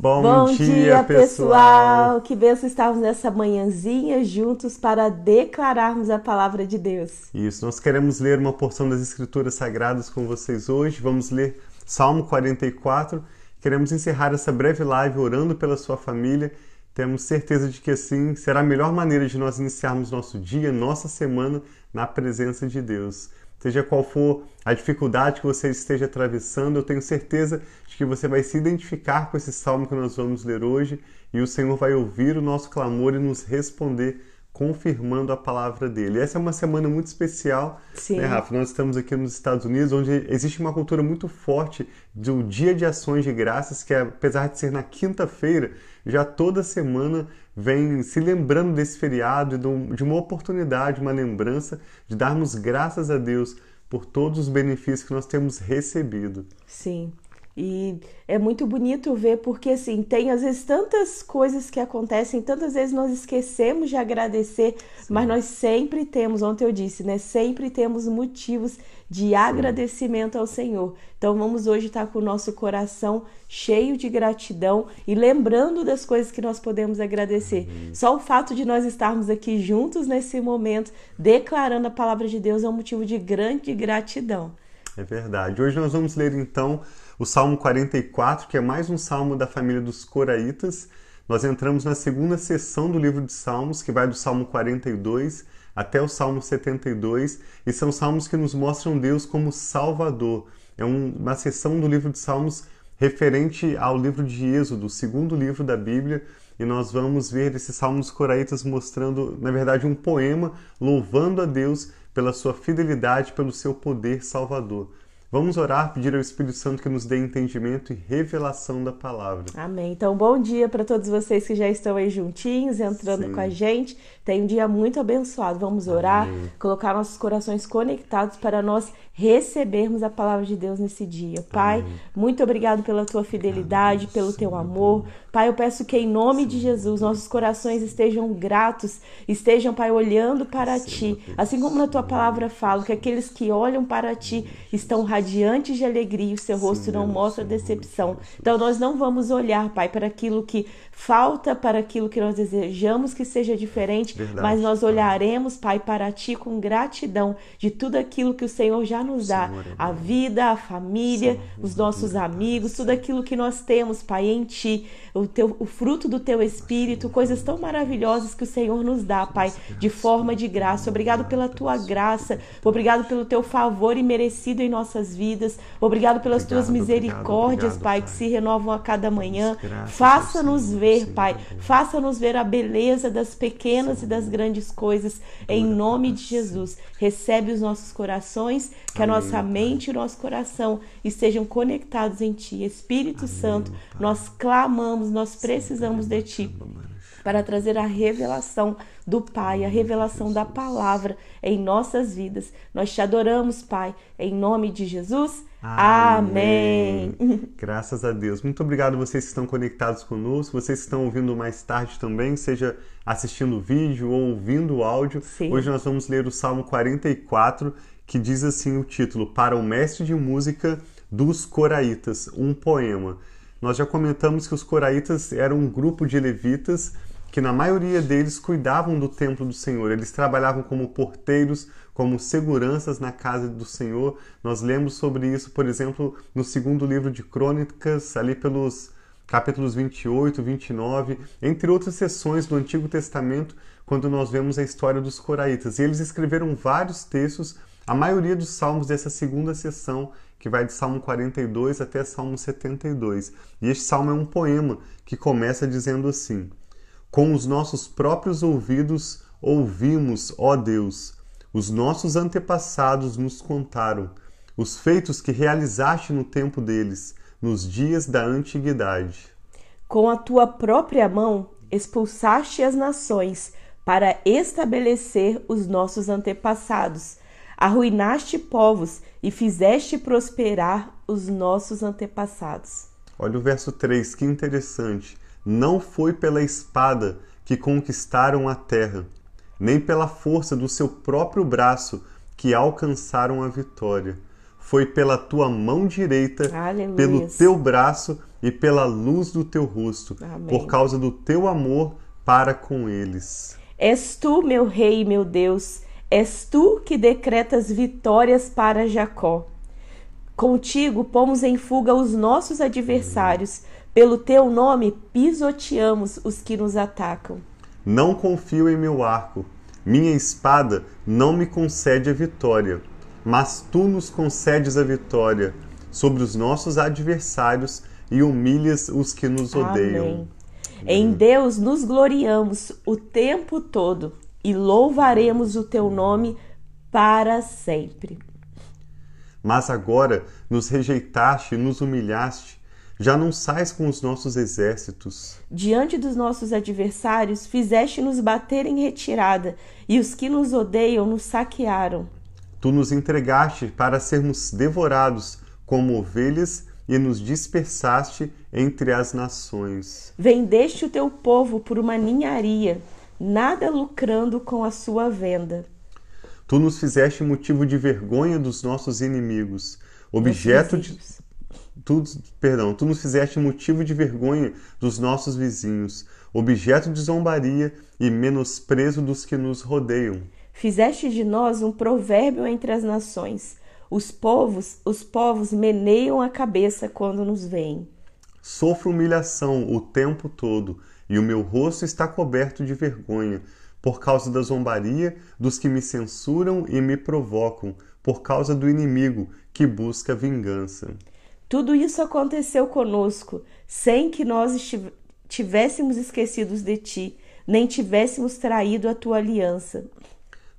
Bom, Bom dia, dia, pessoal. pessoal! Que benção estarmos nessa manhãzinha juntos para declararmos a palavra de Deus. Isso, nós queremos ler uma porção das Escrituras Sagradas com vocês hoje. Vamos ler Salmo 44. Queremos encerrar essa breve live orando pela sua família. Temos certeza de que assim será a melhor maneira de nós iniciarmos nosso dia, nossa semana na presença de Deus. Seja qual for a dificuldade que você esteja atravessando, eu tenho certeza de que você vai se identificar com esse salmo que nós vamos ler hoje e o Senhor vai ouvir o nosso clamor e nos responder confirmando a palavra dele. Essa é uma semana muito especial, Sim. né, Rafa? Nós estamos aqui nos Estados Unidos, onde existe uma cultura muito forte do Dia de Ações de Graças, que apesar de ser na quinta-feira, já toda semana vem se lembrando desse feriado e de um- uma oportunidade, uma lembrança de darmos graças a Deus por todos os benefícios que nós temos recebido. Sim. E é muito bonito ver porque assim, tem às vezes tantas coisas que acontecem, tantas vezes nós esquecemos de agradecer, mas nós sempre temos, ontem eu disse, né? Sempre temos motivos de agradecimento ao Senhor. Então vamos hoje estar com o nosso coração cheio de gratidão e lembrando das coisas que nós podemos agradecer. Só o fato de nós estarmos aqui juntos nesse momento, declarando a palavra de Deus, é um motivo de grande gratidão. É verdade. Hoje nós vamos ler então o Salmo 44, que é mais um salmo da família dos Coraitas. Nós entramos na segunda sessão do livro de Salmos, que vai do Salmo 42 até o Salmo 72, e são salmos que nos mostram Deus como Salvador. É um- uma sessão do livro de Salmos referente ao livro de Êxodo, o segundo livro da Bíblia, e nós vamos ver esses salmos coraitas mostrando, na verdade, um poema louvando a Deus pela sua fidelidade, pelo seu poder salvador. Vamos orar, pedir ao Espírito Santo que nos dê entendimento e revelação da palavra. Amém. Então, bom dia para todos vocês que já estão aí juntinhos, entrando Sim. com a gente. Tem um dia muito abençoado. Vamos orar, colocar nossos corações conectados para nós recebermos a palavra de Deus nesse dia. Pai, muito obrigado pela tua fidelidade, pelo teu amor. Pai, eu peço que em nome de Jesus nossos corações estejam gratos, estejam, Pai, olhando para ti. Assim como na tua palavra fala, que aqueles que olham para ti estão radiantes de alegria o seu rosto não Deus, mostra de decepção. Jesus. Então nós não vamos olhar, Pai, para aquilo que falta, para aquilo que nós desejamos que seja diferente, Verdade, mas nós olharemos, Pai, para Ti com gratidão de tudo aquilo que o Senhor já nos dá, Senhor, é a vida, a família, Senhor, os nossos amigos, tudo aquilo que nós temos, Pai, em Ti, o, teu, o fruto do Teu Espírito, coisas tão maravilhosas que o Senhor nos dá, Pai, de forma de graça. Obrigado pela Tua graça, obrigado pelo Teu favor imerecido em nossas vidas, obrigado pelas Tuas Obrigado, obrigado, misericórdias, obrigado, Pai, Pai. que se renovam a cada manhã. Faça-nos Senhor, ver, Senhor, Pai. Faça-nos ver a beleza das pequenas e das grandes coisas. Em nome Pai, de Jesus. Recebe os nossos corações, que a Amém, nossa Pai. mente e o nosso coração estejam conectados em Ti. Espírito Santo, nós clamamos, nós precisamos de Ti para trazer a revelação do Pai, a revelação da palavra em nossas vidas. Nós te adoramos, Pai, em nome de Jesus. Amém. Graças a Deus. Muito obrigado vocês que estão conectados conosco, vocês que estão ouvindo mais tarde também, seja assistindo o vídeo ou ouvindo o áudio. Sim. Hoje nós vamos ler o Salmo 44, que diz assim o título: Para o mestre de música dos Coraitas, um poema. Nós já comentamos que os Coraitas eram um grupo de levitas que na maioria deles cuidavam do templo do Senhor. Eles trabalhavam como porteiros, como seguranças na casa do Senhor. Nós lemos sobre isso, por exemplo, no segundo livro de Crônicas, ali pelos capítulos 28, 29, entre outras seções do Antigo Testamento, quando nós vemos a história dos coraitas. E eles escreveram vários textos, a maioria dos salmos dessa segunda seção, que vai de Salmo 42 até Salmo 72. E este salmo é um poema que começa dizendo assim: Com os nossos próprios ouvidos ouvimos, ó Deus, os nossos antepassados nos contaram os feitos que realizaste no tempo deles, nos dias da antiguidade. Com a tua própria mão expulsaste as nações para estabelecer os nossos antepassados. Arruinaste povos e fizeste prosperar os nossos antepassados. Olha o verso 3, que interessante. Não foi pela espada que conquistaram a terra, nem pela força do seu próprio braço que alcançaram a vitória. foi pela tua mão direita, Aleluia. pelo teu braço e pela luz do teu rosto, Amém. por causa do teu amor para com eles. És tu, meu rei, meu Deus, és tu que decretas vitórias para Jacó. Contigo pomos em fuga os nossos adversários, pelo teu nome pisoteamos os que nos atacam. Não confio em meu arco, minha espada não me concede a vitória, mas tu nos concedes a vitória sobre os nossos adversários e humilhas os que nos odeiam. Amém. Em Deus nos gloriamos o tempo todo e louvaremos o teu nome para sempre. Mas agora nos rejeitaste e nos humilhaste, já não sais com os nossos exércitos. Diante dos nossos adversários, fizeste-nos bater em retirada, e os que nos odeiam nos saquearam. Tu nos entregaste para sermos devorados como ovelhas e nos dispersaste entre as nações. Vendeste o teu povo por uma ninharia, nada lucrando com a sua venda. Tu nos fizeste motivo de vergonha dos nossos inimigos, objeto de. Tu, perdão, tu nos fizeste motivo de vergonha dos nossos vizinhos, objeto de zombaria e menosprezo dos que nos rodeiam. Fizeste de nós um provérbio entre as nações. Os povos, os povos meneiam a cabeça quando nos veem. Sofro humilhação o tempo todo, e o meu rosto está coberto de vergonha, por causa da zombaria dos que me censuram e me provocam, por causa do inimigo que busca vingança. Tudo isso aconteceu conosco, sem que nós tivéssemos esquecidos de ti, nem tivéssemos traído a tua aliança.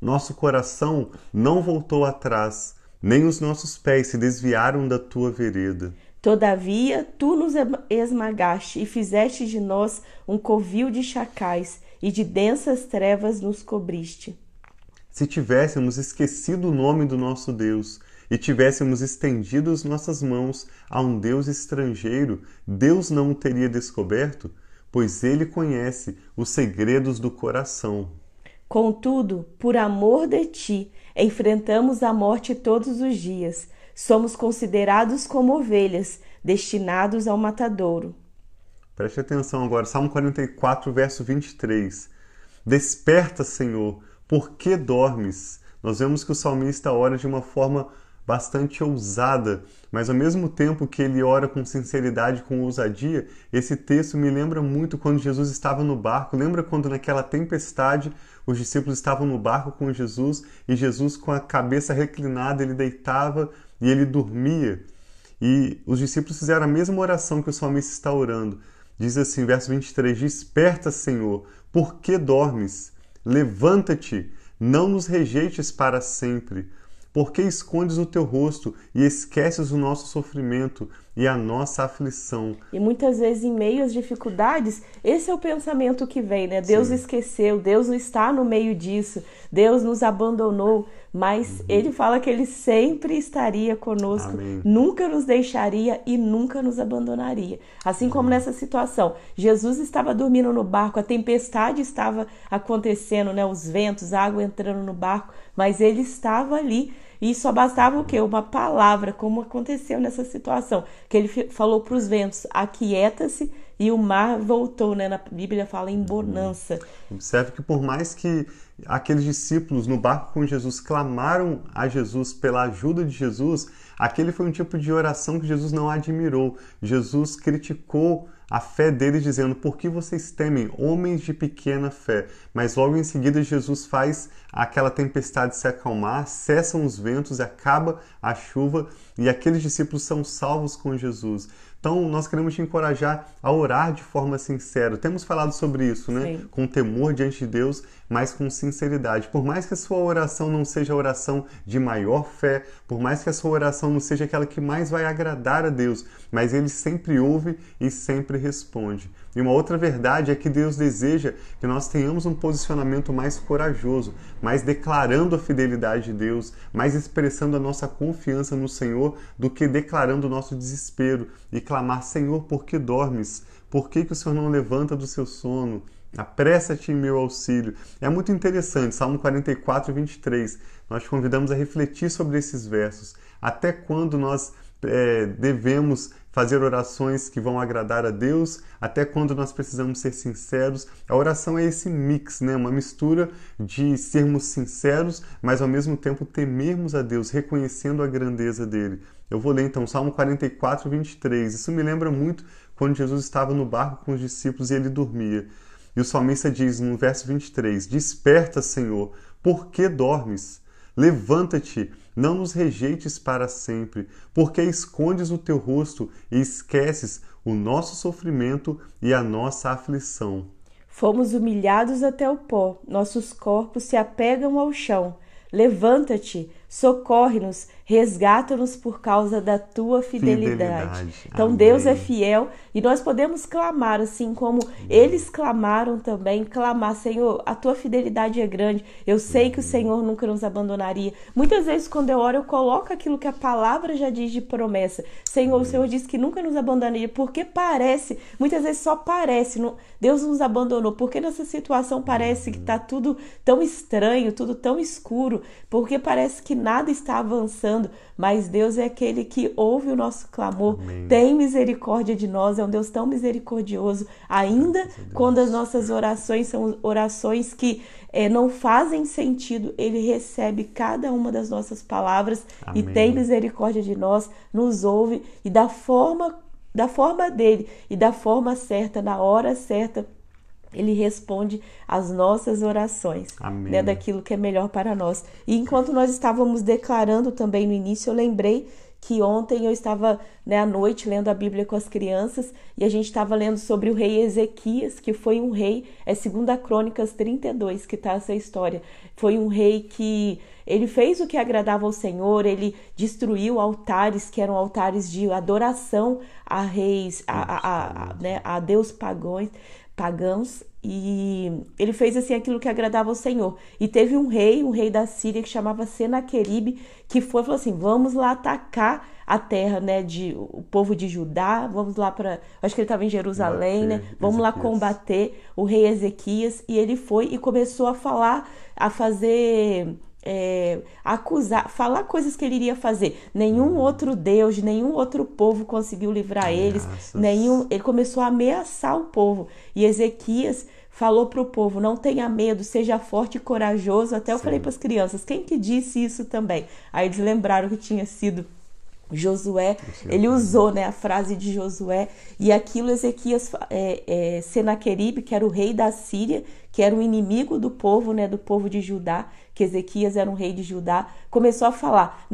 Nosso coração não voltou atrás, nem os nossos pés se desviaram da tua vereda. Todavia, tu nos esmagaste e fizeste de nós um covil de chacais, e de densas trevas nos cobriste. Se tivéssemos esquecido o nome do nosso Deus e tivéssemos estendido as nossas mãos a um Deus estrangeiro, Deus não o teria descoberto, pois ele conhece os segredos do coração. Contudo, por amor de ti, enfrentamos a morte todos os dias. Somos considerados como ovelhas, destinados ao matadouro. Preste atenção agora, Salmo 44, verso 23. Desperta, Senhor, por que dormes? Nós vemos que o salmista ora de uma forma bastante ousada, mas ao mesmo tempo que ele ora com sinceridade, com ousadia, esse texto me lembra muito quando Jesus estava no barco. Lembra quando naquela tempestade os discípulos estavam no barco com Jesus e Jesus com a cabeça reclinada, ele deitava e ele dormia. E os discípulos fizeram a mesma oração que o salmista está orando. Diz assim, verso 23: Desperta, Senhor, por que dormes? Levanta-te, não nos rejeites para sempre. Por que escondes o teu rosto e esqueces o nosso sofrimento e a nossa aflição? E muitas vezes, em meio às dificuldades, esse é o pensamento que vem, né? Deus Sim. esqueceu, Deus não está no meio disso, Deus nos abandonou, mas Ele fala que Ele sempre estaria conosco, Amém. nunca nos deixaria e nunca nos abandonaria. Assim como nessa situação, Jesus estava dormindo no barco, a tempestade estava acontecendo, né? Os ventos, a água entrando no barco, mas Ele estava ali. E só bastava o quê? Uma palavra, como aconteceu nessa situação. Que ele falou para os ventos: aquieta-se, e o mar voltou, né? Na Bíblia fala em bonança. Observe que por mais que aqueles discípulos no barco com Jesus clamaram a Jesus pela ajuda de Jesus, aquele foi um tipo de oração que Jesus não admirou. Jesus criticou a fé deles, dizendo: Por que vocês temem, homens de pequena fé? Mas logo em seguida, Jesus faz aquela tempestade se acalmar, cessam os ventos, acaba a chuva e aqueles discípulos são salvos com Jesus. Então, nós queremos te encorajar a orar de forma sincera. Temos falado sobre isso, né? Sim. Com temor diante de Deus, mas com sinceridade. Por mais que a sua oração não seja a oração de maior fé, por mais que a sua oração não seja aquela que mais vai agradar a Deus, mas Ele sempre ouve e sempre responde. E uma outra verdade é que Deus deseja que nós tenhamos um posicionamento mais corajoso, mais declarando a fidelidade de Deus, mais expressando a nossa confiança no Senhor, do que declarando o nosso desespero e clamar: Senhor, por que dormes? Por que, que o Senhor não levanta do seu sono? apressa-te em meu auxílio. É muito interessante, Salmo 44, 23. Nós te convidamos a refletir sobre esses versos. Até quando nós é, devemos fazer orações que vão agradar a Deus, até quando nós precisamos ser sinceros. A oração é esse mix, né? uma mistura de sermos sinceros, mas ao mesmo tempo temermos a Deus, reconhecendo a grandeza dele. Eu vou ler então Salmo 44, 23. Isso me lembra muito quando Jesus estava no barco com os discípulos e ele dormia. E o salmista diz no verso 23: Desperta, Senhor, por que dormes? Levanta-te não nos rejeites para sempre, porque escondes o teu rosto e esqueces o nosso sofrimento e a nossa aflição. Fomos humilhados até o pó, nossos corpos se apegam ao chão. Levanta-te, socorre-nos, resgata-nos por causa da tua fidelidade. fidelidade. Então Amém. Deus é fiel e nós podemos clamar assim como Amém. eles clamaram também, clamar, Senhor, a tua fidelidade é grande. Eu sei Amém. que o Senhor nunca nos abandonaria. Muitas vezes quando eu oro eu coloco aquilo que a palavra já diz de promessa. Senhor, o Senhor disse que nunca nos abandonaria, porque parece, muitas vezes só parece, Deus nos abandonou, porque nessa situação parece que está tudo tão estranho, tudo tão escuro, porque parece que nada está avançando, mas Deus é aquele que ouve o nosso clamor, Amém. tem misericórdia de nós, é um Deus tão misericordioso, ainda quando as nossas orações são orações que é, não fazem sentido, Ele recebe cada uma das nossas palavras Amém. e tem misericórdia de nós, nos ouve e da forma da forma dele e da forma certa, na hora certa, ele responde às nossas orações, né, daquilo que é melhor para nós. E enquanto nós estávamos declarando também no início, eu lembrei que ontem eu estava né, à noite lendo a Bíblia com as crianças e a gente estava lendo sobre o rei Ezequias, que foi um rei, é segunda Crônicas 32 que está essa história. Foi um rei que ele fez o que agradava ao Senhor, ele destruiu altares que eram altares de adoração a reis, a, a, a, a né, a Deus pagões, pagãos e ele fez assim aquilo que agradava ao Senhor. E teve um rei, um rei da Síria que chamava Senaqueribe, que foi falou assim: "Vamos lá atacar a terra, né, de o povo de Judá, vamos lá para, acho que ele estava em Jerusalém, né? Vamos lá combater o rei Ezequias". E ele foi e começou a falar, a fazer é, acusar, falar coisas que ele iria fazer. Nenhum uhum. outro Deus, nenhum outro povo conseguiu livrar eles. Nenhum, ele começou a ameaçar o povo. E Ezequias falou para o povo: não tenha medo, seja forte e corajoso. Até eu Sim. falei para as crianças: quem que disse isso também? Aí eles lembraram que tinha sido Josué, ele usou né, a frase de Josué, e aquilo Ezequias, é, é, Senaqueribe, que era o rei da Síria, que era o inimigo do povo, né, do povo de Judá, que Ezequias era um rei de Judá, começou a falar: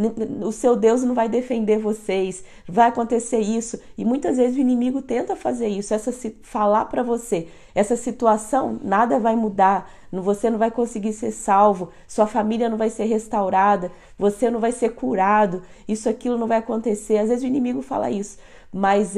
o seu Deus não vai defender vocês, vai acontecer isso. E muitas vezes o inimigo tenta fazer isso, essa falar para você, essa situação, nada vai mudar, você não vai conseguir ser salvo, sua família não vai ser restaurada, você não vai ser curado, isso aquilo não vai acontecer. Às vezes o inimigo fala isso, mas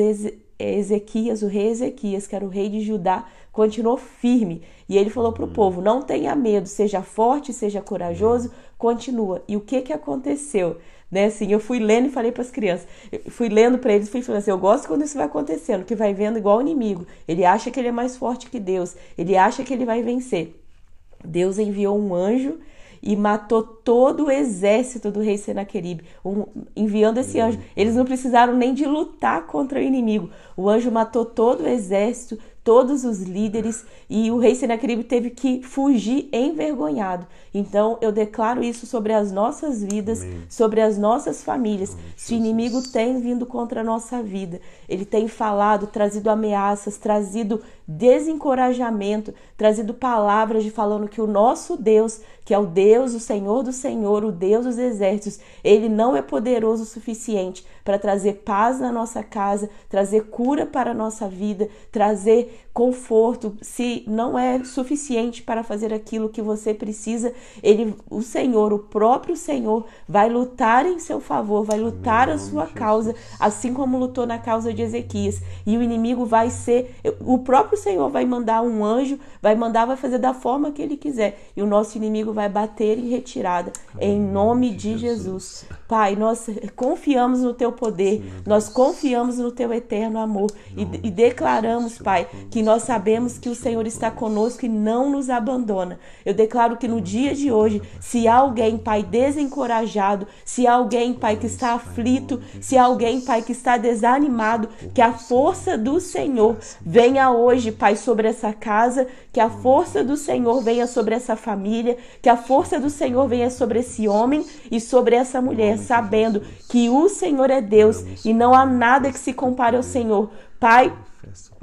Ezequias, o rei Ezequias, que era o rei de Judá, continuou firme. E ele falou para o povo: não tenha medo, seja forte, seja corajoso, continua. E o que, que aconteceu? Né, assim, eu fui lendo e falei para as crianças, fui lendo para eles, fui falando assim, eu gosto quando isso vai acontecendo, que vai vendo igual o inimigo. Ele acha que ele é mais forte que Deus, ele acha que ele vai vencer. Deus enviou um anjo e matou todo o exército do rei Senaqueribe, um, enviando esse anjo. Eles não precisaram nem de lutar contra o inimigo. O anjo matou todo o exército, todos os líderes e o rei Senaqueribe teve que fugir envergonhado. Então eu declaro isso sobre as nossas vidas, Amém. sobre as nossas famílias. Amém. Se o inimigo tem vindo contra a nossa vida, ele tem falado, trazido ameaças, trazido desencorajamento, trazido palavras de falando que o nosso Deus, que é o Deus, o Senhor do Senhor, o Deus dos exércitos, ele não é poderoso o suficiente para trazer paz na nossa casa, trazer cura para a nossa vida, trazer conforto, se não é suficiente para fazer aquilo que você precisa, ele, o Senhor, o próprio Senhor, vai lutar em seu favor, vai lutar a sua causa, assim como lutou na causa de Ezequias. E o inimigo vai ser, o próprio Senhor vai mandar um anjo, vai mandar, vai fazer da forma que ele quiser, e o nosso inimigo vai bater em retirada, em nome de Jesus. Pai, nós confiamos no teu poder, nós confiamos no teu eterno amor. E, e declaramos, Pai, que nós sabemos que o Senhor está conosco e não nos abandona. Eu declaro que no dia de hoje, se alguém, Pai, desencorajado, se alguém, Pai, que está aflito, se alguém, Pai, que está desanimado, que a força do Senhor venha hoje, Pai, sobre essa casa, que a força do Senhor venha sobre essa família, que a força do Senhor venha sobre esse homem e sobre essa mulher, sabendo que o Senhor é Deus e não há nada que se compare ao Senhor. Pai,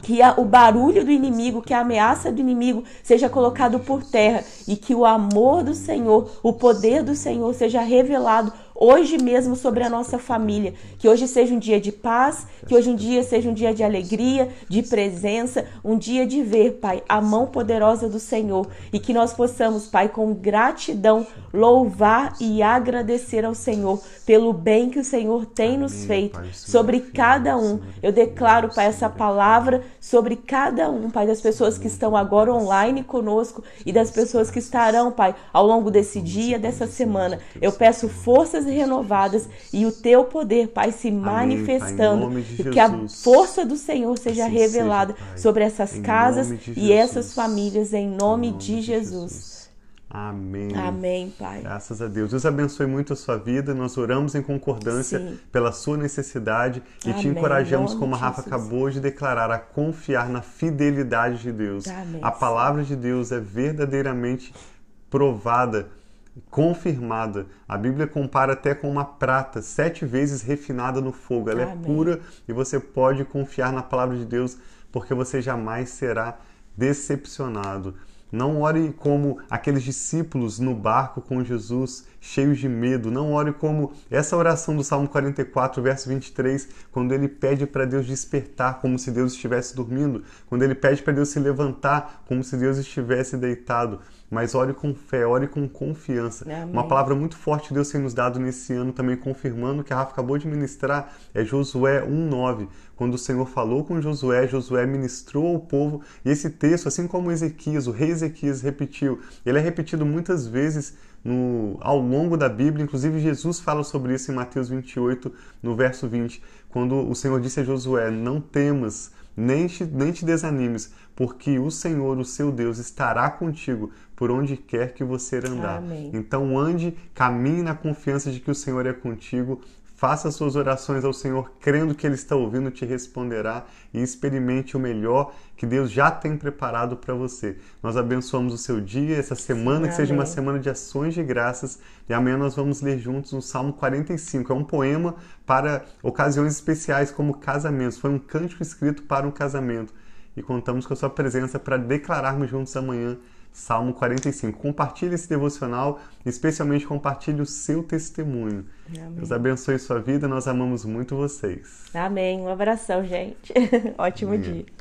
que o barulho do inimigo, que a ameaça do inimigo seja colocado por terra e que o amor do Senhor, o poder do Senhor seja revelado hoje mesmo sobre a nossa família. Que hoje seja um dia de paz, que hoje um dia seja um dia de alegria, de presença, um dia de ver, Pai, a mão poderosa do Senhor e que nós possamos, Pai, com gratidão louvar e agradecer ao Senhor pelo bem que o Senhor tem nos feito sobre cada um. Eu declaro, Pai, essa palavra sobre cada um, Pai, das pessoas que estão agora online conosco e das pessoas que estarão, Pai, ao longo desse dia, dessa semana. Eu peço forças renovadas e o teu poder, Pai, se manifestando. Amém, que a força do Senhor seja assim revelada sobre essas casas e essas famílias, em nome de Jesus. Amém. Amém, Pai. Graças a Deus. Deus abençoe muito a sua vida. Nós oramos em concordância Sim. pela sua necessidade e Amém. te encorajamos, como a Rafa Jesus. acabou de declarar, a confiar na fidelidade de Deus. Amém. A palavra de Deus é verdadeiramente provada confirmada. A Bíblia compara até com uma prata sete vezes refinada no fogo. Ela é Amém. é pura e você pode confiar na palavra de Deus porque você jamais será decepcionado. Não ore como aqueles discípulos no barco com Jesus, cheios de medo. Não ore como essa oração do Salmo 44, verso 23, quando ele pede para Deus despertar, como se Deus estivesse dormindo. Quando ele pede para Deus se levantar, como se Deus estivesse deitado mas ore com fé, ore com confiança. Amém. Uma palavra muito forte que Deus tem nos dado nesse ano, também confirmando que a Rafa acabou de ministrar, é Josué 1,9. Quando o Senhor falou com Josué, Josué ministrou ao povo, e esse texto, assim como Ezequias, o rei Ezequias repetiu, ele é repetido muitas vezes no, ao longo da Bíblia, inclusive Jesus fala sobre isso em Mateus 28, no verso 20, quando o Senhor disse a Josué: Não temas, nem te, nem te desanimes, porque o Senhor, o seu Deus, estará contigo por onde quer que você andar. Amém. Então ande, caminhe na confiança de que o Senhor é contigo, Faça suas orações ao Senhor, crendo que Ele está ouvindo, te responderá e experimente o melhor que Deus já tem preparado para você. Nós abençoamos o seu dia, essa semana, Sim, que seja uma semana de ações de graças. E amanhã nós vamos ler juntos o Salmo 45. É um poema para ocasiões especiais, como casamentos. Foi um cântico escrito para um casamento. E contamos com a sua presença para declararmos juntos amanhã Salmo 45. Compartilhe esse devocional, especialmente compartilhe o seu testemunho. Amém. Deus abençoe sua vida, nós amamos muito vocês. Amém. Um abração, gente. Ótimo Amém. dia.